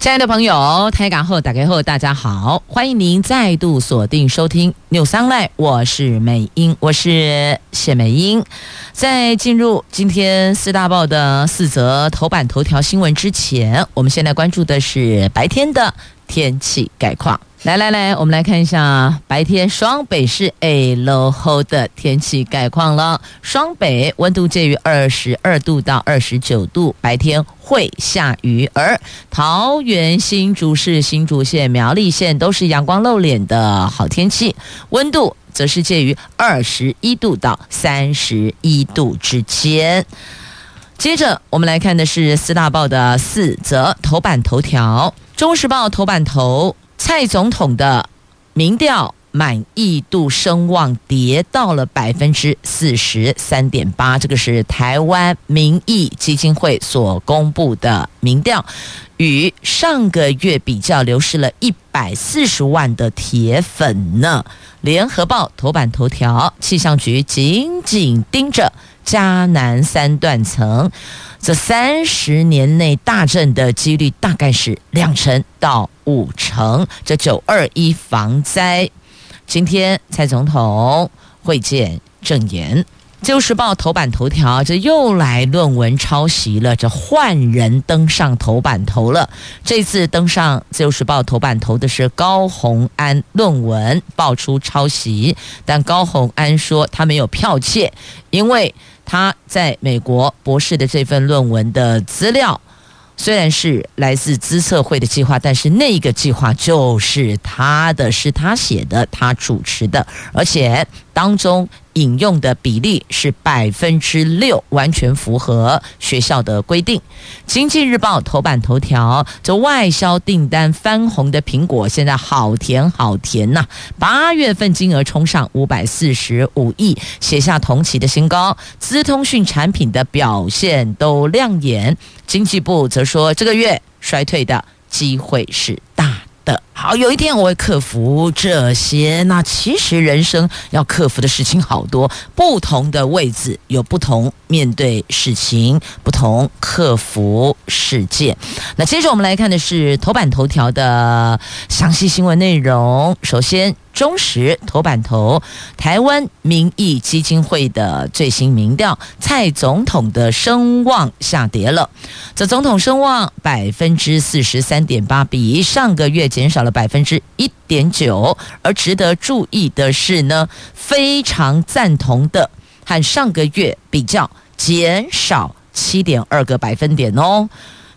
亲爱的朋友，台港后打开后，大家好，欢迎您再度锁定收听 News Online，我是美英，我是谢美英。在进入今天四大报的四则头版头条新闻之前，我们现在关注的是白天的天气概况。来来来，我们来看一下白天双北市 A 楼后的天气概况了。双北温度介于二十二度到二十九度，白天会下雨。而桃园新竹市、新竹县、苗栗县都是阳光露脸的好天气，温度则是介于二十一度到三十一度之间。接着我们来看的是四大报的四则头版头条，《中时报》头版头。蔡总统的民调满意度声望跌到了百分之四十三点八，这个是台湾民意基金会所公布的民调，与上个月比较流失了一百四十万的铁粉呢。联合报头版头条，气象局紧紧盯着。嘉南三断层，这三十年内大震的几率大概是两成到五成。这九二一防灾，今天蔡总统会见证言。《旧时报》头版头条，这又来论文抄袭了，这换人登上头版头了。这次登上《旧时报》头版头的是高虹安论文爆出抄袭，但高虹安说他没有剽窃，因为他在美国博士的这份论文的资料。虽然是来自资策会的计划，但是那个计划就是他的，是他写的，他主持的，而且当中引用的比例是百分之六，完全符合学校的规定。经济日报头版头条：这外销订单翻红的苹果，现在好甜好甜呐、八月份金额冲上五百四十五亿，写下同期的新高。资通讯产品的表现都亮眼。经济部则说，这个月衰退的机会是大的。好，有一天我会克服这些。那其实人生要克服的事情好多，不同的位置有不同面对事情，不同克服事件。那接着我们来看的是头版头条的详细新闻内容。首先。中时头版头，台湾民意基金会的最新民调，蔡总统的声望下跌了。这总统声望百分之四十三点八，比上个月减少了百分之一点九。而值得注意的是呢，非常赞同的和上个月比较减少七点二个百分点哦。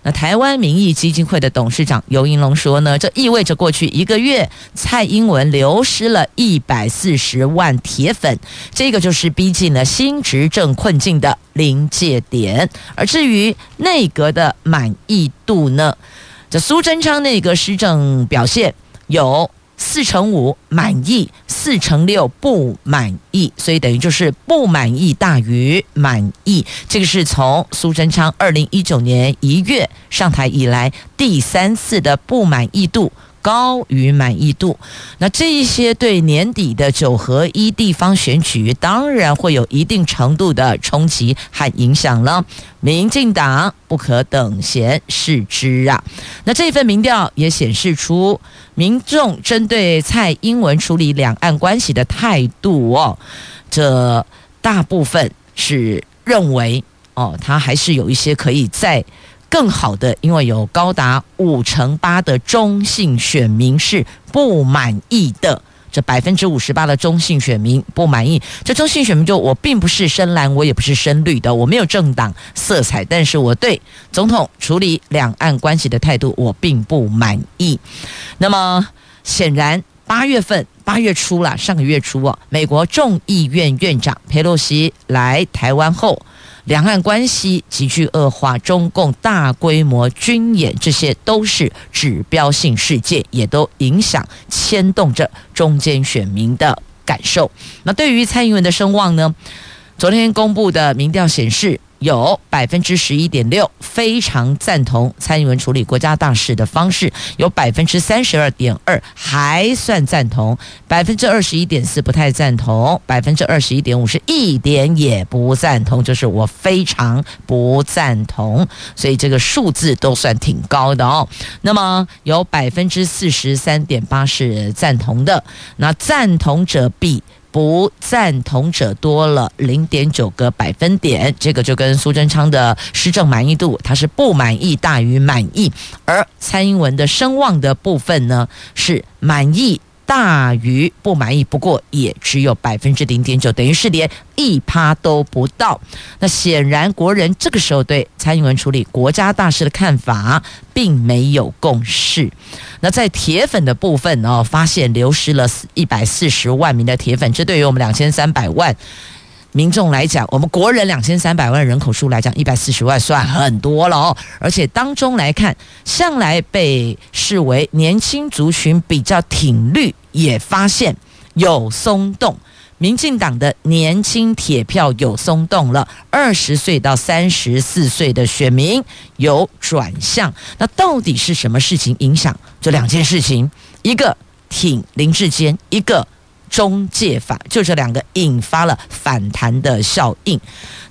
那台湾民意基金会的董事长游盈隆说呢，这意味着过去一个月蔡英文流失了一百四十万铁粉，这个就是逼近了新执政困境的临界点。而至于内阁的满意度呢，这苏贞昌那个施政表现有。四成五满意，四成六不满意，所以等于就是不满意大于满意。这个是从苏贞昌二零一九年一月上台以来第三次的不满意度。高于满意度，那这一些对年底的九合一地方选举当然会有一定程度的冲击和影响了。民进党不可等闲视之啊！那这份民调也显示出民众针对蔡英文处理两岸关系的态度哦，这大部分是认为哦，他还是有一些可以在。更好的，因为有高达五成八的中性选民是不满意的，这百分之五十八的中性选民不满意。这中性选民就我并不是深蓝，我也不是深绿的，我没有政党色彩，但是我对总统处理两岸关系的态度我并不满意。那么显然八月份八月初了，上个月初啊，美国众议院院长佩洛西来台湾后。两岸关系急剧恶化，中共大规模军演，这些都是指标性事件，也都影响牵动着中间选民的感受。那对于蔡英文的声望呢？昨天公布的民调显示，有百分之十一点六非常赞同蔡英文处理国家大事的方式，有百分之三十二点二还算赞同，百分之二十一点四不太赞同，百分之二十一点五是一点也不赞同，就是我非常不赞同，所以这个数字都算挺高的哦。那么有百分之四十三点八是赞同的，那赞同者比。不赞同者多了零点九个百分点，这个就跟苏贞昌的施政满意度，他是不满意大于满意，而蔡英文的声望的部分呢，是满意。大于不满意，不过也只有百分之零点九，等于是连一趴都不到。那显然国人这个时候对蔡英文处理国家大事的看法并没有共识。那在铁粉的部分呢，发现流失了一百四十万名的铁粉，这对于我们两千三百万。民众来讲，我们国人两千三百万人口数来讲，一百四十万算很多了哦。而且当中来看，向来被视为年轻族群比较挺绿，也发现有松动。民进党的年轻铁票有松动了，二十岁到三十四岁的选民有转向。那到底是什么事情影响这两件事情？一个挺林志坚，一个。中介法就这两个引发了反弹的效应。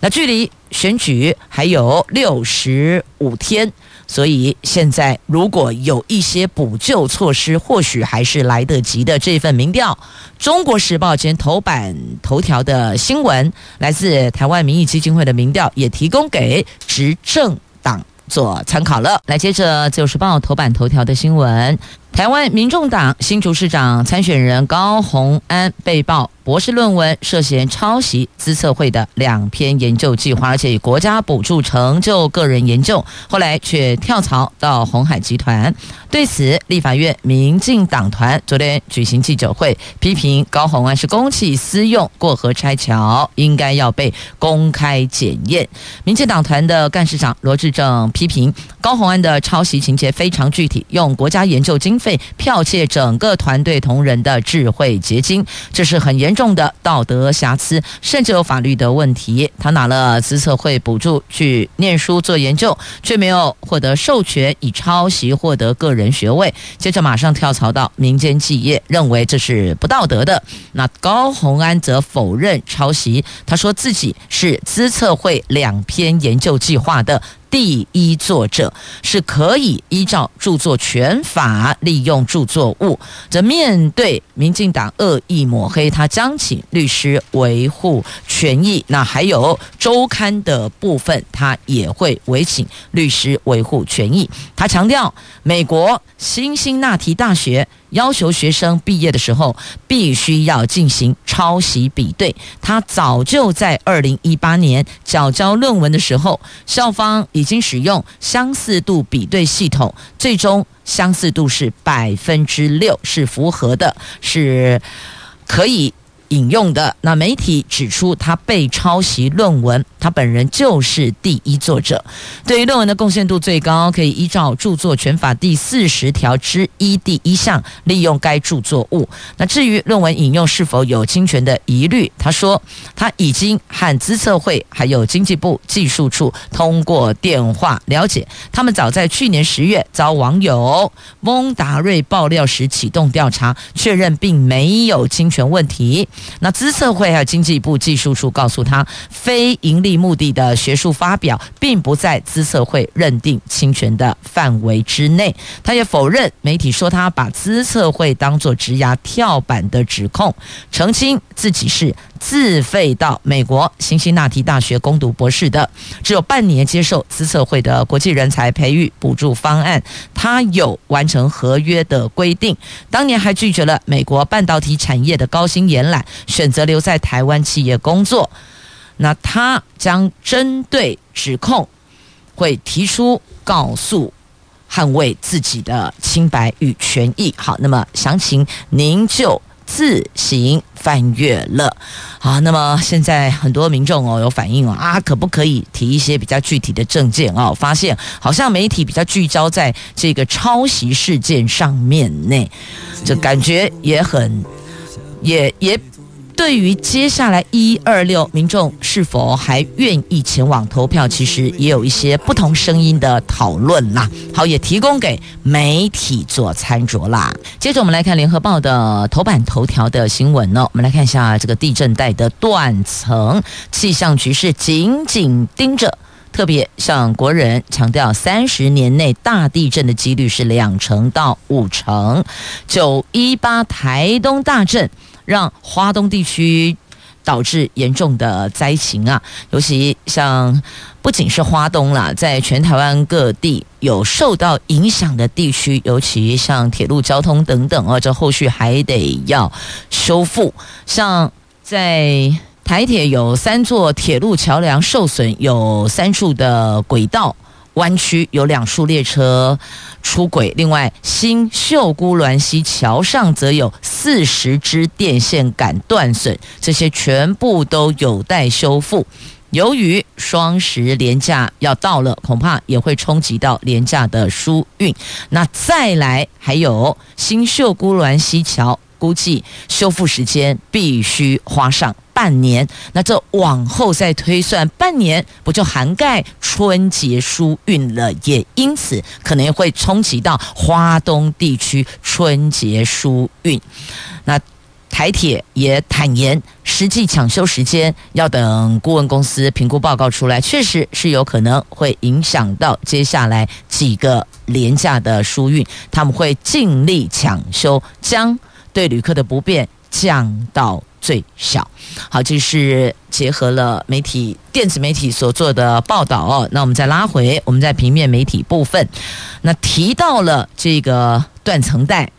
那距离选举还有六十五天，所以现在如果有一些补救措施，或许还是来得及的。这份民调，《中国时报》今天头版头条的新闻，来自台湾民意基金会的民调，也提供给执政党做参考了。来，接着《自由时报》头版头条的新闻。台湾民众党新竹市长参选人高虹安被曝博士论文涉嫌抄袭资策会的两篇研究计划，而且以国家补助成就个人研究，后来却跳槽到红海集团。对此，立法院民进党团昨天举行记者会，批评高虹安是公器私用、过河拆桥，应该要被公开检验。民进党团的干事长罗志政批评高虹安的抄袭情节非常具体，用国家研究经费剽窃整个团队同仁的智慧结晶，这是很严重的道德瑕疵，甚至有法律的问题。他拿了资策会补助去念书做研究，却没有获得授权，以抄袭获得个人学位，接着马上跳槽到民间企业，认为这是不道德的。那高虹安则否认抄袭，他说自己是资策会两篇研究计划的。第一作者是可以依照著作权法利用著作物。则面对民进党恶意抹黑，他将请律师维护权益。那还有周刊的部分，他也会委请律师维护权益。他强调，美国辛辛那提大学。要求学生毕业的时候必须要进行抄袭比对。他早就在二零一八年缴交论文的时候，校方已经使用相似度比对系统，最终相似度是百分之六，是符合的，是可以。引用的那媒体指出，他被抄袭论文，他本人就是第一作者。对于论文的贡献度最高，可以依照著作权法第四十条之一第一项利用该著作物。那至于论文引用是否有侵权的疑虑，他说他已经和资策会还有经济部技术处通过电话了解，他们早在去年十月遭网友翁达瑞爆料时启动调查，确认并没有侵权问题。那资策会还有经济部技术处告诉他，非营利目的的学术发表并不在资策会认定侵权的范围之内。他也否认媒体说他把资策会当作职涯跳板的指控，澄清自己是自费到美国辛辛那提大学攻读博士的，只有半年接受资策会的国际人才培育补助方案，他有完成合约的规定，当年还拒绝了美国半导体产业的高薪延揽。选择留在台湾企业工作，那他将针对指控会提出告诉，捍卫自己的清白与权益。好，那么详情您就自行翻阅了。好，那么现在很多民众哦有反应哦啊，可不可以提一些比较具体的证件哦？发现好像媒体比较聚焦在这个抄袭事件上面呢，这感觉也很也也。对于接下来一二六民众是否还愿意前往投票，其实也有一些不同声音的讨论啦。好，也提供给媒体做参酌啦。接着我们来看联合报的头版头条的新闻呢，我们来看一下这个地震带的断层，气象局是紧紧盯着。特别向国人强调，三十年内大地震的几率是两成到五成。九一八台东大震让花东地区导致严重的灾情啊，尤其像不仅是花东啦，在全台湾各地有受到影响的地区，尤其像铁路交通等等啊，这后续还得要修复。像在台铁有三座铁路桥梁受损，有三处的轨道弯曲，有两处列车出轨。另外，新秀姑峦溪桥上则有四十支电线杆断损，这些全部都有待修复。由于双十连假要到了，恐怕也会冲击到连假的疏运。那再来，还有新秀姑峦溪桥。估计修复时间必须花上半年，那这往后再推算半年，不就涵盖春节疏运了？也因此可能会冲击到花东地区春节疏运。那台铁也坦言，实际抢修时间要等顾问公司评估报告出来，确实是有可能会影响到接下来几个连假的疏运，他们会尽力抢修，将。对旅客的不便降到最小。好，这是结合了媒体、电子媒体所做的报道哦。那我们再拉回，我们在平面媒体部分，那提到了这个断层带。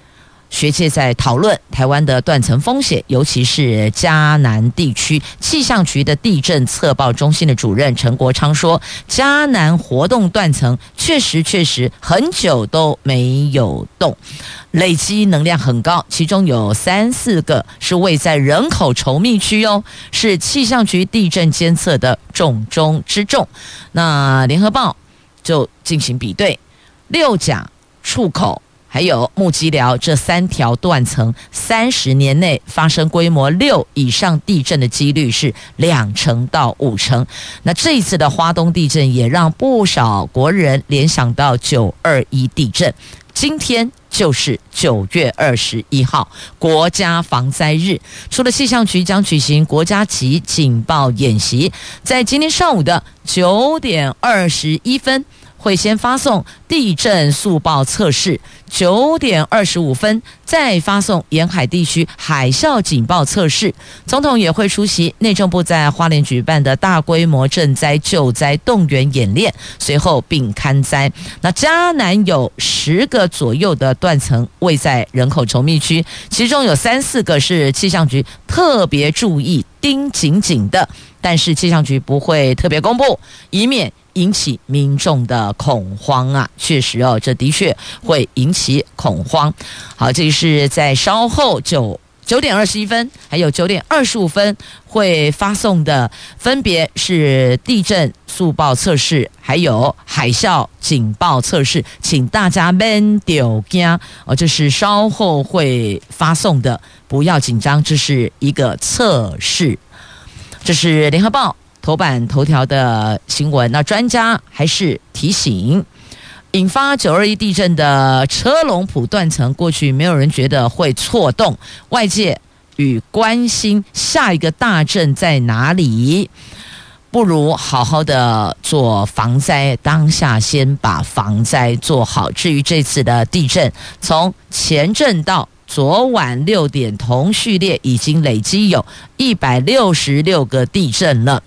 学界在讨论台湾的断层风险，尤其是嘉南地区。气象局的地震测报中心的主任陈国昌说，嘉南活动断层确实确实很久都没有动，累积能量很高，其中有三四个是位在人口稠密区哦，是气象局地震监测的重中之重。那联合报就进行比对，六甲出口。还有木屐寮这三条断层，三十年内发生规模六以上地震的几率是两成到五成。那这一次的花东地震也让不少国人联想到九二一地震。今天就是九月二十一号，国家防灾日。除了气象局将举行国家级警报演习，在今天上午的九点二十一分。会先发送地震速报测试，九点二十五分再发送沿海地区海啸警报测试。总统也会出席内政部在花莲举办的大规模赈灾救灾动员演练，随后并勘灾。那嘉南有十个左右的断层位在人口稠密区，其中有三四个是气象局特别注意盯紧紧的，但是气象局不会特别公布，以免。引起民众的恐慌啊，确实哦，这的确会引起恐慌。好，这是在稍后九九点二十一分，还有九点二十五分会发送的，分别是地震速报测试，还有海啸警报测试，请大家别丢惊哦，这是稍后会发送的，不要紧张，这是一个测试。这是联合报。头版头条的新闻，那专家还是提醒，引发九二一地震的车龙埔断层，过去没有人觉得会错动，外界与关心下一个大震在哪里，不如好好的做防灾，当下先把防灾做好。至于这次的地震，从前震到昨晚六点同序列，已经累积有一百六十六个地震了。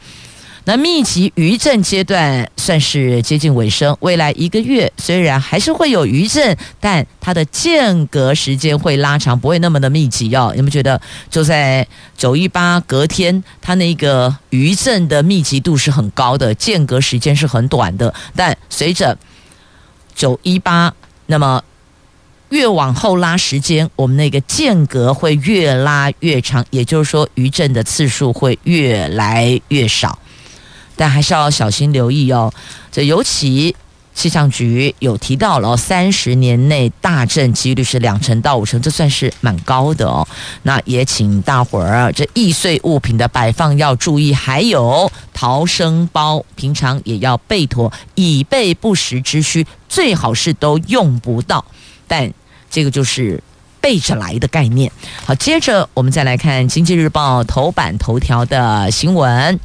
那密集余震阶段算是接近尾声，未来一个月虽然还是会有余震，但它的间隔时间会拉长，不会那么的密集哦。你们觉得就在九一八隔天，它那个余震的密集度是很高的，间隔时间是很短的。但随着九一八，那么越往后拉时间，我们那个间隔会越拉越长，也就是说余震的次数会越来越少。但还是要小心留意哦。这尤其气象局有提到了，三十年内大震几率是两成到五成，这算是蛮高的哦。那也请大伙儿这易碎物品的摆放要注意，还有逃生包，平常也要备妥，以备不时之需。最好是都用不到，但这个就是备着来的概念。好，接着我们再来看《经济日报》头版头条的新闻。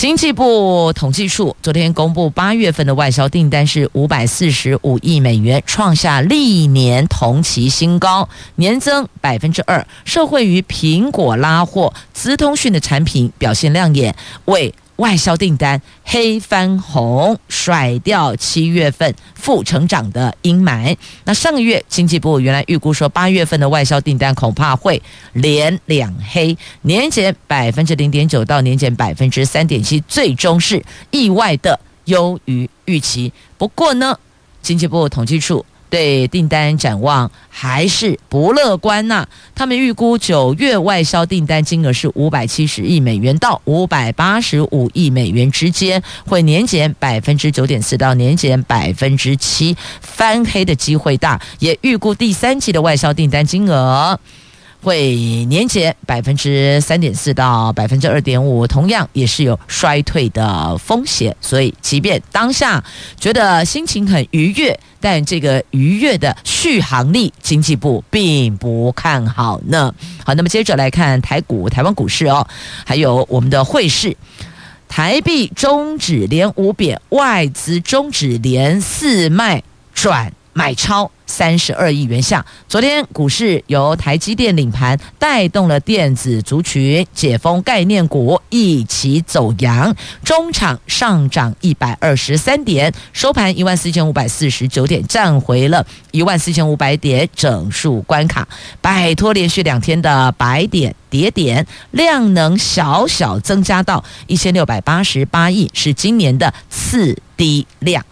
经济部统计处昨天公布，八月份的外销订单是五百四十五亿美元，创下历年同期新高，年增百分之二。受惠于苹果拉货，资通讯的产品表现亮眼，为外销订单黑翻红，甩掉七月份负成长的阴霾。那上个月经济部原来预估说，八月份的外销订单恐怕会连两黑，年减百分之零点九到年减百分之三点七，最终是意外的优于预期。不过呢，经济部统计处。对订单展望还是不乐观呐、他们预估九月外销订单金额是五百七十亿美元到五百八十五亿美元之间，会年减百分之九点四到年减百分之七，翻黑的机会大。也预估第三季的外销订单金额。会年减百分之三点四到百分之二点五，同样也是有衰退的风险。所以，即便当下觉得心情很愉悦，但这个愉悦的续航力，经济部并不看好呢。好，那么接着来看台股、台湾股市哦，还有我们的汇市，台币中指连五贬，外资中指连四卖转买超。三十二亿元下，昨天股市由台积电领盘，带动了电子族群、解封概念股一起走扬，中场上涨一百二十三点，收盘一万四千五百四十九点，站回了一万四千五百点整数关卡，摆脱连续两天的白点跌点，量能小小增加到一千六百八十八亿，是今年的次低量。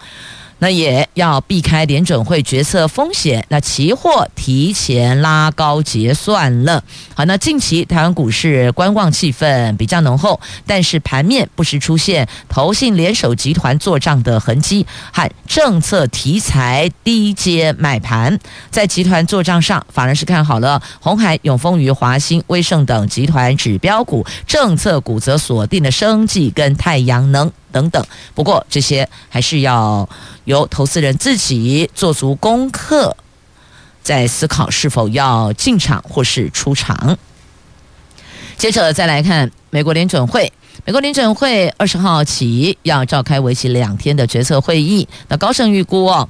那也要避开联准会决策风险，那期货提前拉高结算了。好，那近期台湾股市观望气氛比较浓厚，但是盘面不时出现投信联手集团做账的痕迹和政策题材低阶买盘。在集团做账上，法人是看好了鸿海、永丰于、华兴、威盛等集团指标股，政策股则锁定了生技跟太阳能。等等，不过这些还是要由投资人自己做足功课，在思考是否要进场或是出场。接着再来看美国联准会，美国联准会二十号起要召开为期两天的决策会议，那高盛预估哦。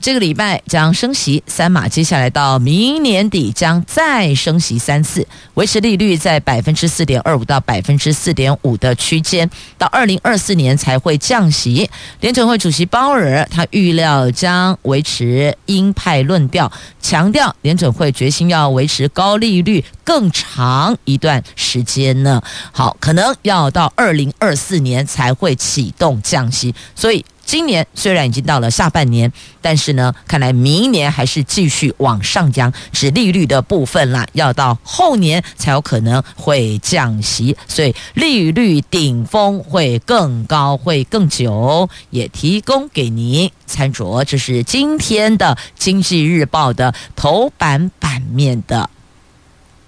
这个礼拜将升息三码，接下来到明年底将再升息三次，维持利率在百分之四点二五到百分之四点五的区间，到二零二四年才会降息。联准会主席鲍尔他预料将维持鹰派论调，强调联准会决心要维持高利率更长一段时间呢。好，可能要到二零二四年才会启动降息，所以。今年虽然已经到了下半年，但是呢，看来明年还是继续往上扬，指利率的部分啦，要到后年才有可能会降息，所以利率顶峰会更高，会更久，也提供给您参酌。这是今天的《经济日报》的头版版面的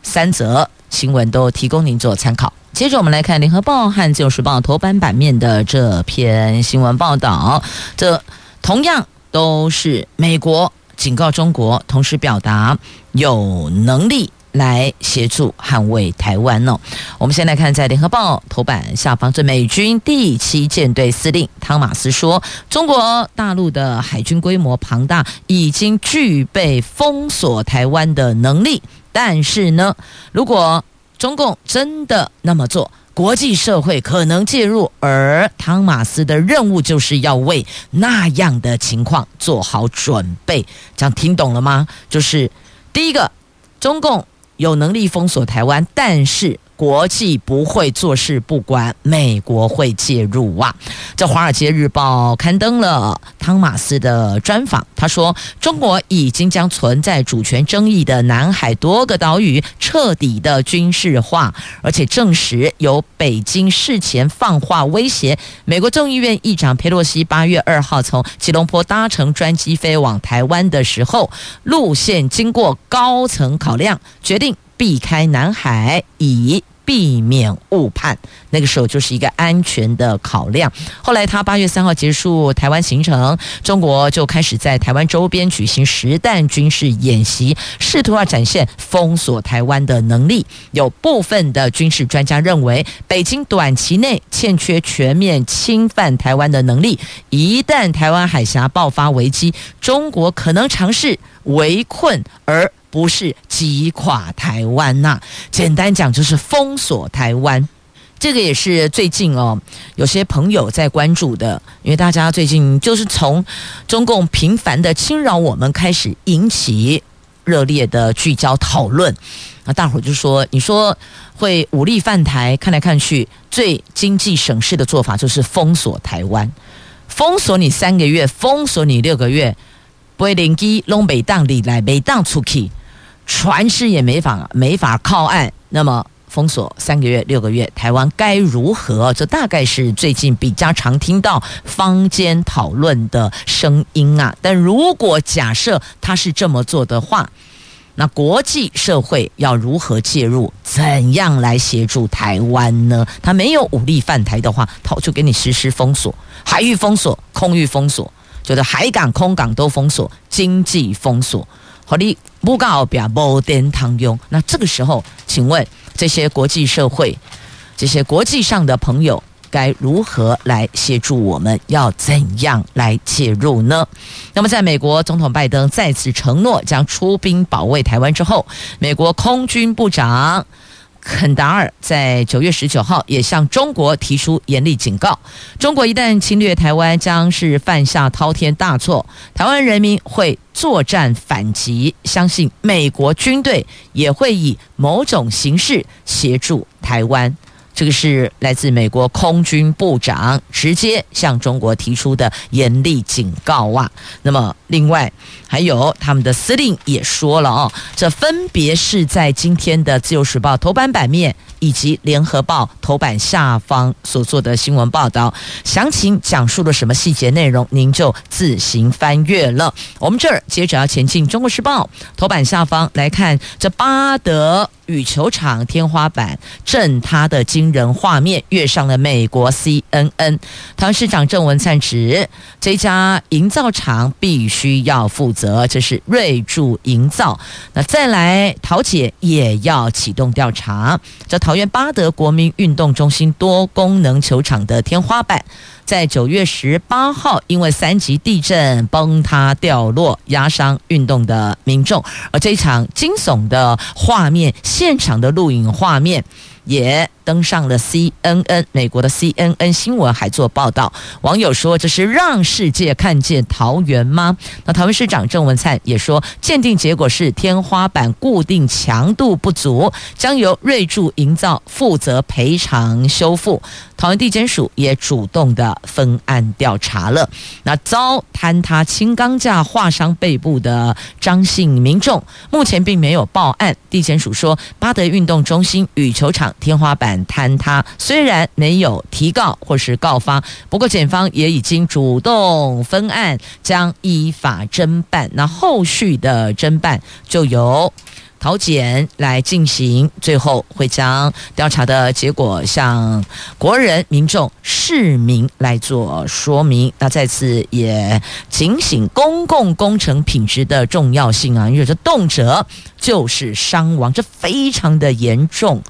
三则新闻，都提供您做参考。接着我们来看《联合报》和《自由时报》头版版面的这篇新闻报道，这同样都是美国警告中国，同时表达有能力来协助捍卫台湾哦。我们先来看在《联合报》头版下方，这美军第七舰队司令汤马斯说：“中国大陆的海军规模庞大，已经具备封锁台湾的能力，但是呢，如果……”中共真的那么做，国际社会可能介入，而汤马斯的任务就是要为那样的情况做好准备。这样听懂了吗？就是第一个，中共有能力封锁台湾，但是国际不会坐视不管，美国会介入啊！这《华尔街日报》刊登了汤马斯的专访，他说：“中国已经将存在主权争议的南海多个岛屿彻底的军事化，而且证实由北京事前放话威胁。”美国众议院议长佩洛西八月二号从吉隆坡搭乘专机飞往台湾的时候，路线经过高层考量，决定。避开南海，以避免误判。那个时候就是一个安全的考量。后来他八月三号结束台湾行程，中国就开始在台湾周边举行实弹军事演习，试图要展现封锁台湾的能力。有部分的军事专家认为，北京短期内欠缺全面侵犯台湾的能力。一旦台湾海峡爆发危机，中国可能尝试围困而。不是击垮台湾呐、简单讲就是封锁台湾。这个也是最近哦，有些朋友在关注的，因为大家最近就是从中共频繁的侵扰我们开始引起热烈的聚焦讨论。那大伙就说，你说会武力犯台，看来看去最经济省事的做法就是封锁台湾，封锁你三个月，封锁你六个月，不会连机东北当里来北当出去。船只也没法没法靠岸，那么封锁三个月、六个月，台湾该如何？这大概是最近比较常听到坊间讨论的声音啊。但如果假设他是这么做的话，那国际社会要如何介入？怎样来协助台湾呢？他没有武力犯台的话，他就给你实施封锁，海域封锁、空域封锁，觉得海港、空港都封锁，经济封锁。好的，不告别不点汤用。那这个时候，请问这些国际社会、这些国际上的朋友该如何来协助我们？要怎样来介入呢？那么，在美国总统拜登再次承诺将出兵保卫台湾之后，美国空军部长。肯达尔在九月十九号也向中国提出严厉警告：中国一旦侵略台湾，将是犯下滔天大错，台湾人民会作战反击，相信美国军队也会以某种形式协助台湾。这个是来自美国空军部长直接向中国提出的严厉警告啊。那么，另外还有他们的司令也说了哦，这分别是在今天的《自由时报》头版版面以及《联合报》头版下方所做的新闻报道，详情讲述了什么细节内容，您就自行翻阅了。我们这儿接着要前进《中国时报》头版下方来看这巴德。羽球场天花板震塌的惊人画面，跃上了美国 CNN。台湾市长郑文灿指，这家营造厂必须要负责，则这是瑞筑营造。那再来，桃姐也要启动调查。这桃园八德国民运动中心多功能球场的天花板。在九月十八号，因为三级地震崩塌掉落，压伤运动的民众。而这一场惊悚的画面，现场的录影画面。也登上了 CNN，美国的 CNN 新闻还做报道。网友说：“这是让世界看见桃园吗？”那桃园市长郑文灿也说：“鉴定结果是天花板固定强度不足，将由瑞筑营造负责赔偿修复。”桃园地检署也主动的分案调查了。那遭坍塌轻钢架划伤背部的张姓民众，目前并没有报案。地检署说：“八德运动中心羽球场。”天花板坍塌，虽然没有提告或是告发，不过检方也已经主动分案，将依法侦办。那后续的侦办就由桃检来进行，最后会将调查的结果向国人、民众、市民来做说明。那再次也警醒公共工程品质的重要性啊，因为这动辄就是伤亡，这非常的严重。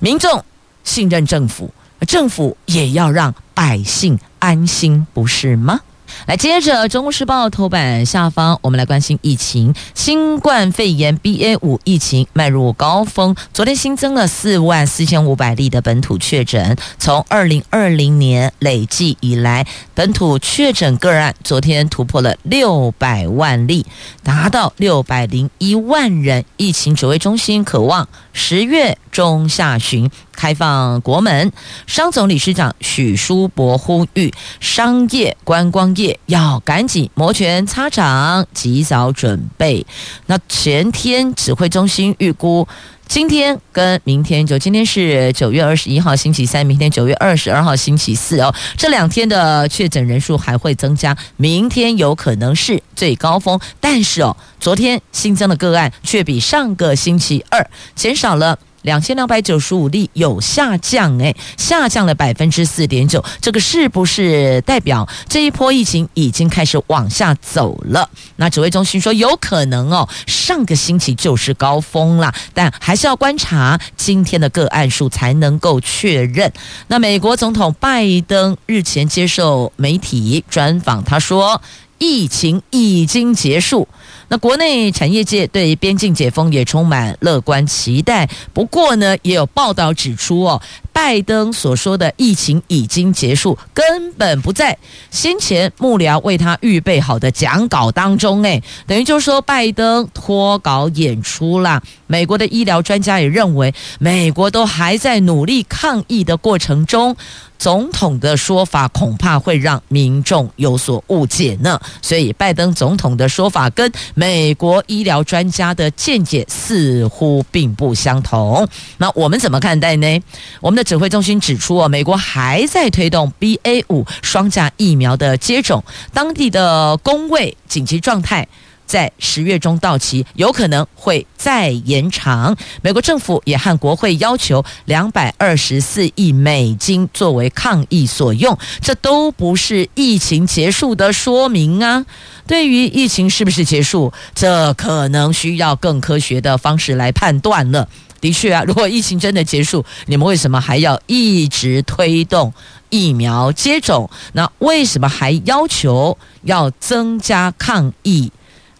民众信任政府，政府也要让百姓安心，不是吗？来，接着《中国时报》头版下方，我们来关心疫情。新冠肺炎 BA 五疫情迈入高峰，昨天新增了四万四千五百例的本土确诊，从二零二零年累计以来，本土确诊个案昨天突破了六百万例，达到六百零一万人。疫情指挥中心渴望十月中下旬开放国门。商总理事长许书博呼吁商业观光业要赶紧摩拳擦掌，及早准备。那前天指挥中心预估。今天跟明天，就今天是九月二十一号星期三，明天九月二十二号星期四哦，这两天的确诊人数还会增加，明天有可能是最高峰，但是哦，昨天新增的个案却比上个星期二减少了。两千两百九十五例有下降，诶，下降了百分之四点九，这个是不是代表这一波疫情已经开始往下走了？那指挥中心说有可能哦，上个星期就是高峰了，但还是要观察今天的个案数才能够确认。那美国总统拜登日前接受媒体专访，他说疫情已经结束。那国内产业界对边境解封也充满乐观期待，不过呢，也有报道指出哦，拜登所说的疫情已经结束，根本不在先前幕僚为他预备好的讲稿当中，诶，等于就是说拜登脱稿演出啦。美国的医疗专家也认为，美国都还在努力抗疫的过程中。总统的说法恐怕会让民众有所误解呢，所以拜登总统的说法跟美国医疗专家的见解似乎并不相同。那我们怎么看待呢？我们的指挥中心指出啊，美国还在推动 BA 五双价疫苗的接种，当地的工位紧急状态。在十月中到期，有可能会再延长。美国政府也和国会要求两百二十四亿美金作为抗疫所用，这都不是疫情结束的说明啊。对于疫情是不是结束，这可能需要更科学的方式来判断了。的确啊，如果疫情真的结束，你们为什么还要一直推动疫苗接种？那为什么还要求要增加抗疫？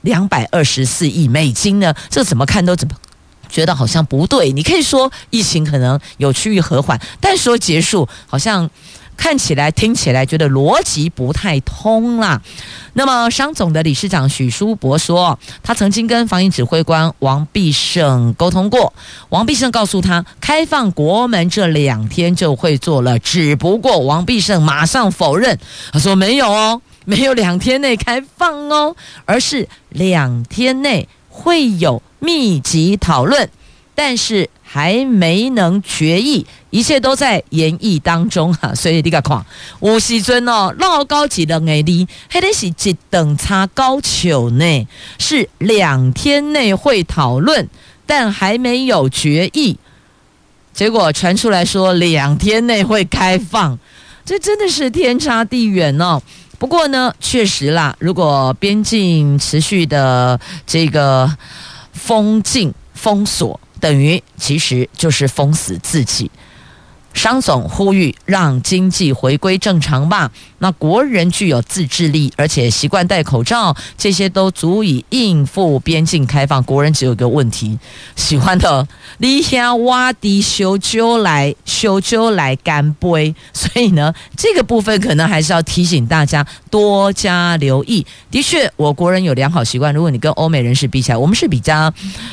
两百二十四亿美金呢？这怎么看都怎么觉得好像不对。你可以说疫情可能有趋于和缓，但说结束，好像看起来、听起来觉得逻辑不太通啦。那么商总的理事长许书博说，他曾经跟防疫指挥官王必胜沟通过，王必胜告诉他，开放国门这两天就会做了，只不过王必胜马上否认，他说没有哦。没有两天内开放哦，而是两天内会有密集讨论，但是还没能决议，一切都在研议当中哈。所以你个看，吴锡尊哦，老高级的哎哩，还得是一等差高球呢，是两天内会讨论，但还没有决议，结果传出来说两天内会开放，这真的是天差地远哦。不过呢，确实啦，如果边境持续的这个封禁封锁，等于其实就是封死自己。商总呼吁让经济回归正常吧。那国人具有自制力，而且习惯戴口罩，这些都足以应付边境开放。国人只有一个问题：喜欢的你想挖地修旧来修旧来干杯。所以呢，这个部分可能还是要提醒大家多加留意。的确，我国人有良好习惯。如果你跟欧美人士比起来，我们是比较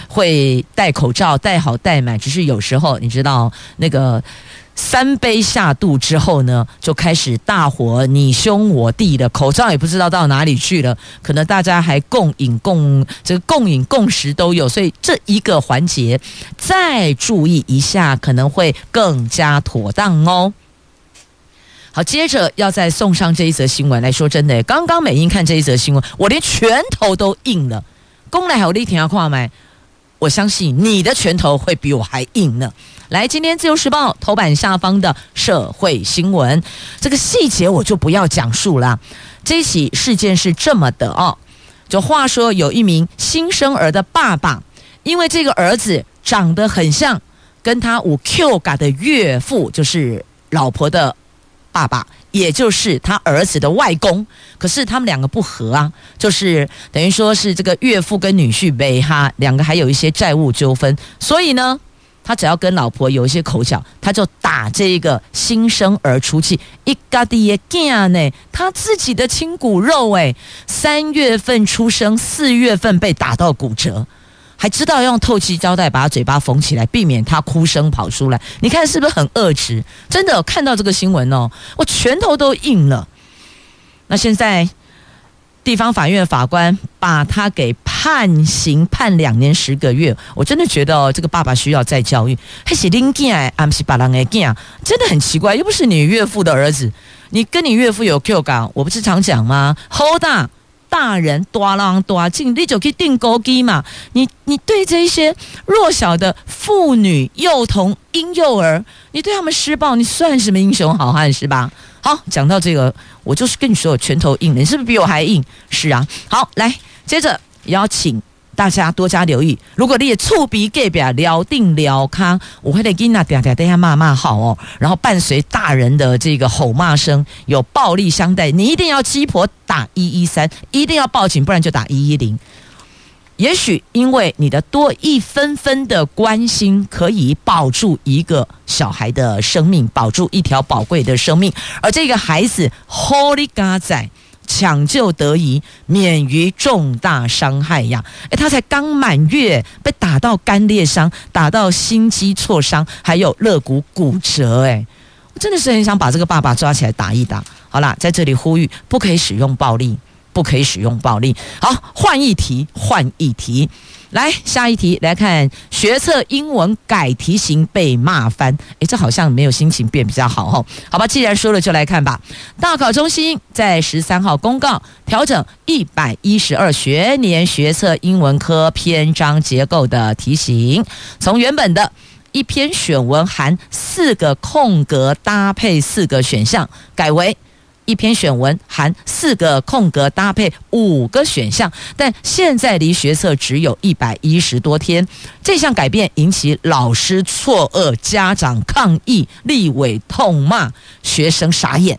会戴口罩，戴好戴满。只是有时候你知道那个。三杯下肚之后呢，就开始大伙你兄我弟的，口罩也不知道到哪里去了。可能大家还共饮共这个共饮共食都有，所以这一个环节再注意一下，可能会更加妥当哦。好，接着要再送上这一则新闻来说，真的，刚刚美英看这一则新闻，我连拳头都硬了。公来好力挺要跨买，我相信你的拳头会比我还硬呢。来，今天自由时报头版下方的社会新闻，这个细节我就不要讲述了。这起事件是这么的哦，就话说有一名新生儿的爸爸，因为这个儿子长得很像跟他五 Q 嘎的岳父，就是老婆的爸爸，也就是他儿子的外公，可是他们两个不和啊，就是等于说是这个岳父跟女婿呗哈，两个还有一些债务纠纷，所以呢。他只要跟老婆有一些口角，他就打这个新生儿出气。一家的也干呢，他自己的亲骨肉哎，三月份出生，四月份被打到骨折，还知道用透气胶带把他嘴巴缝起来，避免他哭声跑出来。你看是不是很恶质？真的看到这个新闻哦，我拳头都硬了。那现在地方法院法官把他给判刑，判两年十个月。我真的觉得哦，这个爸爸需要再教育。还是恁囝，还是别人的囝，真的很奇怪。又不是你岳父的儿子，你跟你岳父有 Q 感？我不是常讲吗？Hold on。大人多狼多进，你就可以定高低嘛？你你对这些弱小的妇女、幼童、婴幼儿，你对他们施暴，你算什么英雄好汉是吧？好，讲到这个，我就是跟你说，拳头硬，你是不是比我还硬？是啊。好，来，接着邀请。大家多加留意，如果你也触鼻盖表聊定聊康，我会得给那嗲嗲等下骂骂好哦。然后伴随大人的这个吼骂声，有暴力相待，你一定要鸡婆打一一三，一定要报警，不然就打一一零。也许因为你的多一分分的关心，可以保住一个小孩的生命，保住一条宝贵的生命，而这个孩子 Holy God 在。抢救得宜，免于重大伤害呀！诶，他才刚满月，被打到肝裂伤，打到心肌挫伤，还有肋骨骨折。诶，我真的是很想把这个爸爸抓起来打一打。好啦，在这里呼吁，不可以使用暴力，不可以使用暴力。好，换一题，换一题。来下一题，来看学测英文改题型被骂翻，诶，这好像没有心情变比较好吼。好吧，既然说了，就来看吧。大考中心在十三号公告调整一百一十二学年学测英文科篇章结构的题型，从原本的一篇选文含四个空格搭配四个选项，改为。一篇选文含四个空格搭配五个选项，但现在离学测只有一百一十多天，这项改变引起老师错愕、家长抗议、立委痛骂、学生傻眼。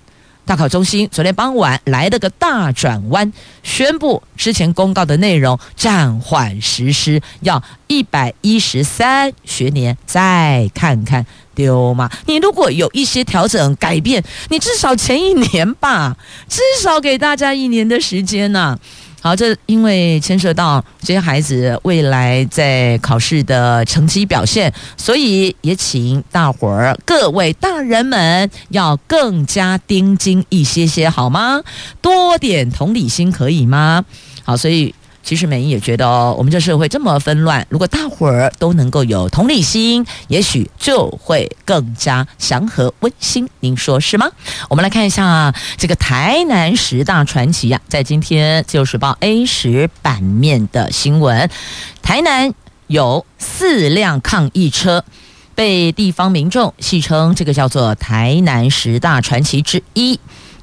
大考中心昨天傍晚来了个大转弯，宣布之前公告的内容暂缓实施，要一百一十三学年再看看丢吗？你如果有一些调整改变，你至少前一年吧，至少给大家一年的时间呐、好，这因为牵涉到这些孩子未来在考试的成绩表现，所以也请大伙儿各位大人们要更加盯紧一些些，好吗？多点同理心可以吗？好，所以。其实美英也觉得哦，我们这社会这么纷乱，如果大伙儿都能够有同理心，也许就会更加祥和温馨。您说是吗？我们来看一下这个台南十大传奇呀、啊，在今天《自由时报》A 十版面的新闻，台南有四辆抗议车被地方民众戏称这个叫做台南十大传奇之一，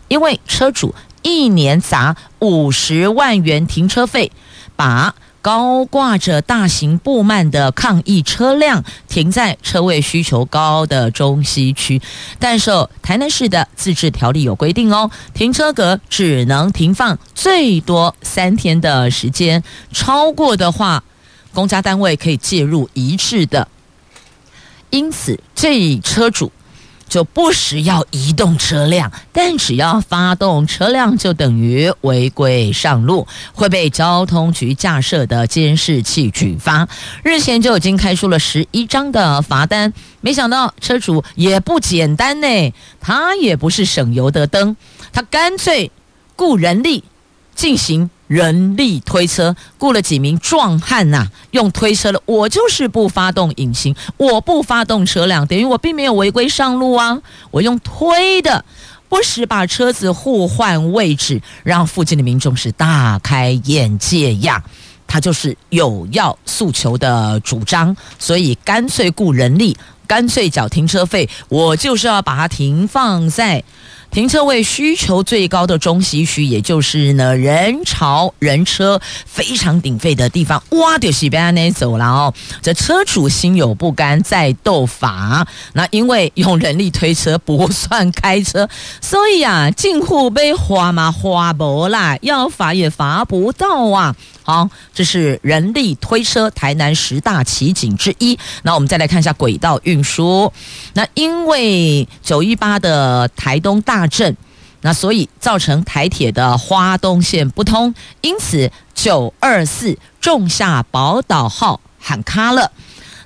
因为车主一年砸五十万元停车费。把高挂着大型布幔的抗议车辆停在车位需求高的中西区，但受台南市的自治条例有规定哦，停车格只能停放最多三天的时间，超过的话，公家单位可以介入一致的。因此，这车主。就不时要移动车辆，但只要发动车辆，就等于违规上路，会被交通局架设的监视器举发。日前就已经开出了十一张的罚单，没想到车主也不简单呢，他也不是省油的灯，他干脆雇人力进行。人力推车雇了几名壮汉呐、用推车的，我就是不发动引擎，我不发动车辆，等于我并没有违规上路啊。我用推的，不时把车子互换位置，让附近的民众是大开眼界呀。他就是有要诉求的主张，所以干脆雇人力，干脆缴停车费，我就是要把它停放在。停车位需求最高的中西区，也就是呢人潮人车非常鼎沸的地方，哇，就是被那走了哦。这车主心有不甘，在斗法。那因为用人力推车不算开车，所以啊，进户被划嘛划不啦，要罚也罚不到啊。好，这是人力推车台南十大奇景之一。那我们再来看一下轨道运输。那因为九一八的台东大震，那所以造成台铁的花东线不通，因此九二四仲夏宝岛号喊卡了。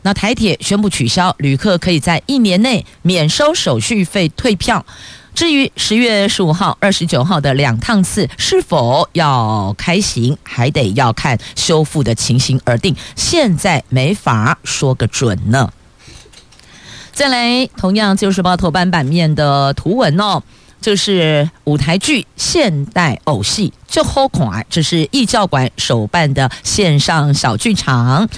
那台铁宣布取消，旅客可以在一年内免收手续费退票。至于十月十五号、二十九号的两趟次是否要开行，还得要看修复的情形而定，现在没法说个准呢。再来，同样《自由时报》头版版面的图文哦，就是舞台剧现代偶戏就好看，这是艺教馆首办的线上小剧场。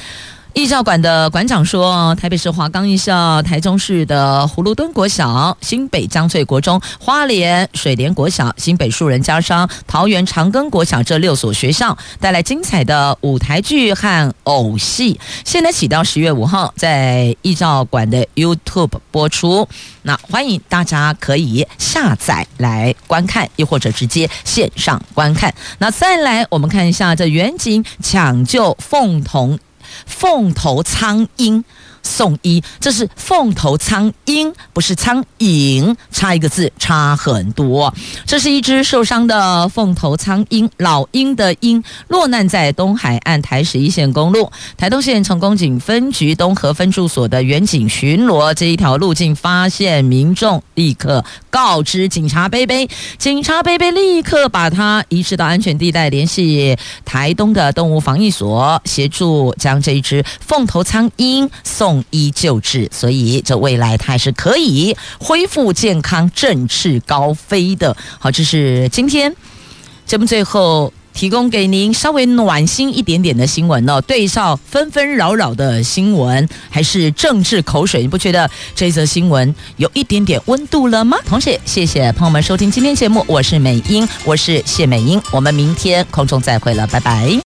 艺教馆的馆长说：“台北市华冈艺校、台中市的葫芦墩国小、新北江翠国中、花莲水莲国小、新北树人家商、桃园长庚国小这六所学校带来精彩的舞台剧和偶戏，现在起到十月五号在艺教馆的 YouTube 播出。那欢迎大家可以下载来观看，又或者直接线上观看。那再来，我们看一下这远景抢救凤童。”凤头苍鹰。送医，这是凤头苍鹰，不是苍蝇，差一个字，差很多。这是一只受伤的凤头苍鹰，老鹰的鹰，落难在东海岸台十一线公路，台东县成功警分局东河分驻所的远警巡逻这一条路径，发现民众，立刻告知警察杯杯，警察杯杯立刻把他移至到安全地带，联系台东的动物防疫所，协助将这一只凤头苍鹰送医救治，所以这未来它还是可以恢复健康、振翅高飞的。好，这是今天节目最后提供给您稍微暖心一点点的新闻哦。对照纷纷扰扰的新闻，还是政治口水，你不觉得这则新闻有一点点温度了吗？同时，谢谢朋友们收听今天节目，我是美英，我是谢美英，我们明天空中再会了，拜拜。